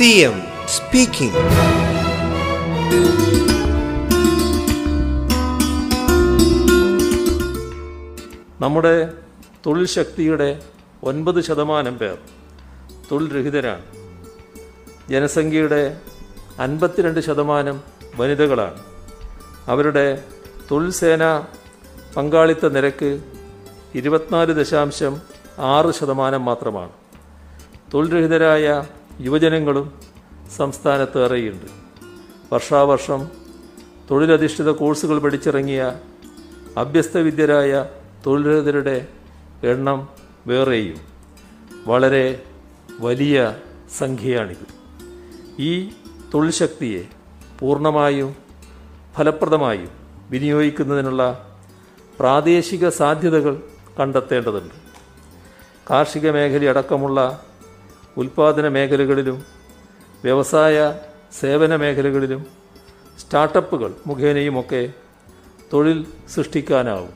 CM speaking നമ്മുടെ തൊഴിൽ ശക്തിയുടെ ഒൻപത് ശതമാനം പേർ തൊഴിൽ രഹിതരാണ്. ജനസംഖ്യയുടെ അൻപത്തിരണ്ട് ശതമാനം വനിതകളാണ്. അവരുടെ തൊഴിൽ സേന പങ്കാളിത്ത നിരക്ക് ഇരുപത്തിനാല് ദശാംശം ആറ് ശതമാനം മാത്രമാണ്. തൊഴിൽ രഹിതരായ യുവജനങ്ങളും സംസ്ഥാനത്ത് ഏറെയുണ്ട്. വർഷാവർഷം തൊഴിലധിഷ്ഠിത കോഴ്സുകൾ പഠിച്ചിറങ്ങിയ അഭ്യസ്തവിദ്യരായ തൊഴിൽരഹിതരുടെ എണ്ണം വേറെയും വളരെ വലിയ സംഖ്യയാണിത്. ഈ തൊഴിൽ ശക്തിയെ പൂർണമായും ഫലപ്രദമായും വിനിയോഗിക്കുന്നതിനുള്ള പ്രാദേശിക സാധ്യതകൾ കണ്ടെത്തേണ്ടതുണ്ട്. കാർഷിക മേഖലയടക്കമുള്ള ഉൽപാദന മേഖലകളിലും വ്യവസായ സേവന മേഖലകളിലും സ്റ്റാർട്ടപ്പുകൾ മുഖേനയുമൊക്കെ തൊഴിൽ സൃഷ്ടിക്കാനാവും.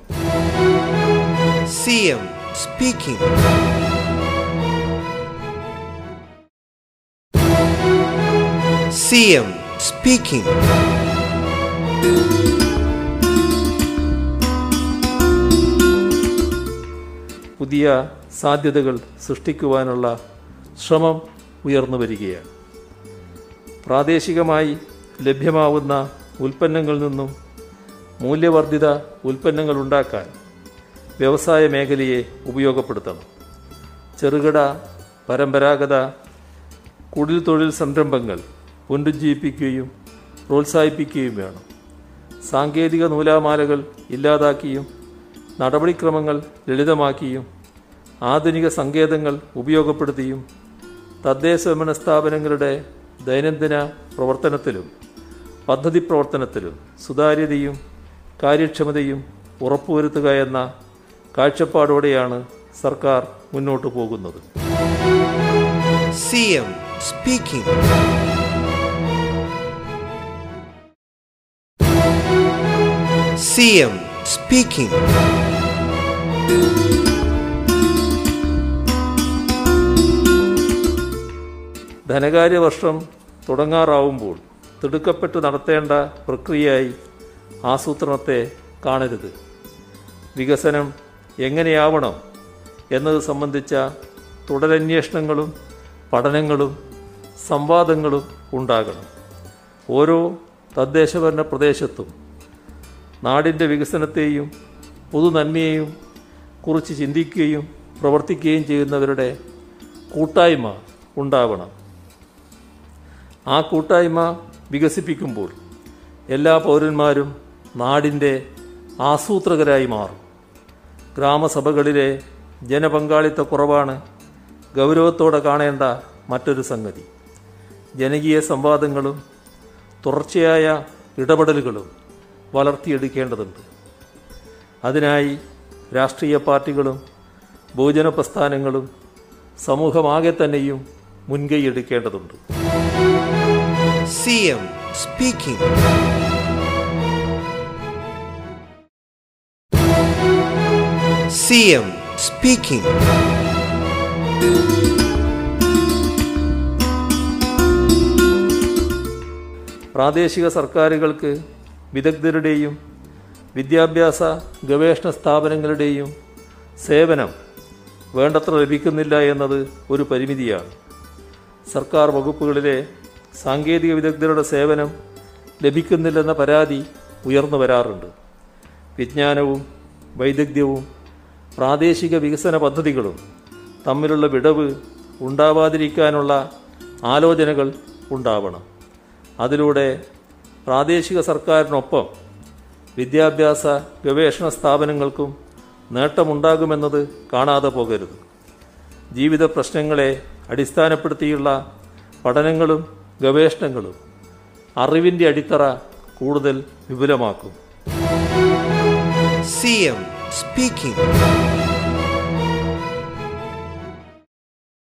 C M speaking C M speaking പുതിയ സാധ്യതകൾ സൃഷ്ടിക്കുവാനുള്ള ശ്രമം ഉയർന്നു വരികയാണ്. പ്രാദേശികമായി ലഭ്യമാവുന്ന ഉൽപ്പന്നങ്ങളിൽ നിന്നും മൂല്യവർദ്ധിത ഉൽപ്പന്നങ്ങൾ ഉണ്ടാക്കാൻ വ്യവസായ മേഖലയെ ഉപയോഗപ്പെടുത്തണം. ചെറുകിട പരമ്പരാഗത കുടിൽ തൊഴിൽ സംരംഭങ്ങൾ പുനരുജ്ജീവിപ്പിക്കുകയും പ്രോത്സാഹിപ്പിക്കുകയും വേണം. സാങ്കേതിക നൂലാമാലകൾ ഇല്ലാതാക്കിയും നടപടിക്രമങ്ങൾ ലളിതമാക്കിയും ആധുനിക സങ്കേതങ്ങൾ ഉപയോഗപ്പെടുത്തിയും തദ്ദേശ ഭരണ സ്ഥാപനങ്ങളുടെ ദൈനംദിന പ്രവർത്തനത്തിലും പദ്ധതി പ്രവർത്തനത്തിലും സുതാര്യതയും കാര്യക്ഷമതയും ഉറപ്പുവരുത്തുക എന്ന കാഴ്ചപ്പാടോടെയാണ് സർക്കാർ മുന്നോട്ടു പോകുന്നത് CM സ്പീക്കിംഗ് CM speaking. ധനകാര്യ വർഷം തുടങ്ങാറാവുമ്പോൾ തിടുക്കപ്പെട്ട് നടത്തേണ്ട പ്രക്രിയയായി ആസൂത്രണത്തെ കാണരുത്. വികസനം എങ്ങനെയാവണം എന്നത് സംബന്ധിച്ച തുടരന്വേഷണങ്ങളും പഠനങ്ങളും സംവാദങ്ങളും ഉണ്ടാകണം. ഓരോ തദ്ദേശഭരണ പ്രദേശത്തും നാടിന്റെ വികസനത്തെയും പൊതുനന്മയെയും കുറിച്ച് ചിന്തിക്കുകയും പ്രവർത്തിക്കുകയും ചെയ്യുന്നവരുടെ കൂട്ടായ്മ ഉണ്ടാവണം. ആ കൂട്ടായ്മ വികസിപ്പിക്കുമ്പോൾ എല്ലാ പൗരന്മാരും നാടിന്റെ ആസൂത്രകരായി മാറും. ഗ്രാമസഭകളിലെ ജനപങ്കാളിത്ത കുറവാണ് ഗൗരവത്തോടെ കാണേണ്ട മറ്റൊരു സംഗതി. ജനകീയ സംവാദങ്ങളും തുടർച്ചയായ ഇടപെടലുകളും വളർത്തിയെടുക്കേണ്ടതുണ്ട്. അതിനായി രാഷ്ട്രീയ പാർട്ടികളും ബഹുജന പ്രസ്ഥാനങ്ങളും സമൂഹമാകെ തന്നെയും മുൻകൈയെടുക്കേണ്ടതുണ്ട്. CM സി എം സ്പീക്കിംഗ് പ്രാദേശിക സർക്കാരുകൾക്ക് വിദഗ്ധരുടെയും വിദ്യാഭ്യാസ ഗവേഷണ സ്ഥാപനങ്ങളുടെയും സേവനം വേണ്ടത്ര ലഭിക്കുന്നില്ല എന്നത് ഒരു പരിമിതിയാണ്. സർക്കാർ വകുപ്പുകളിലെ സാങ്കേതിക വിദഗ്ധരുടെ സേവനം ലഭിക്കുന്നില്ലെന്ന പരാതി ഉയർന്നു വരാറുണ്ട്. വിജ്ഞാനവും വൈദഗ്ധ്യവും പ്രാദേശിക വികസന പദ്ധതികളും തമ്മിലുള്ള വിടവ് ഉണ്ടാവാതിരിക്കാനുള്ള ആലോചനകൾ ഉണ്ടാവണം. അതിലൂടെ പ്രാദേശിക സർക്കാരിനൊപ്പം വിദ്യാഭ്യാസ ഗവേഷണ സ്ഥാപനങ്ങൾക്കും നേട്ടമുണ്ടാകുമെന്നത് കാണാതെ പോകരുത്. ജീവിത പ്രശ്നങ്ങളെ അടിസ്ഥാനപ്പെടുത്തിയുള്ള പഠനങ്ങളും ഗവേഷണങ്ങളും അറിവിന്റെ അടിത്തറ കൂടുതൽ വിപുലമാക്കും സി എം speaking.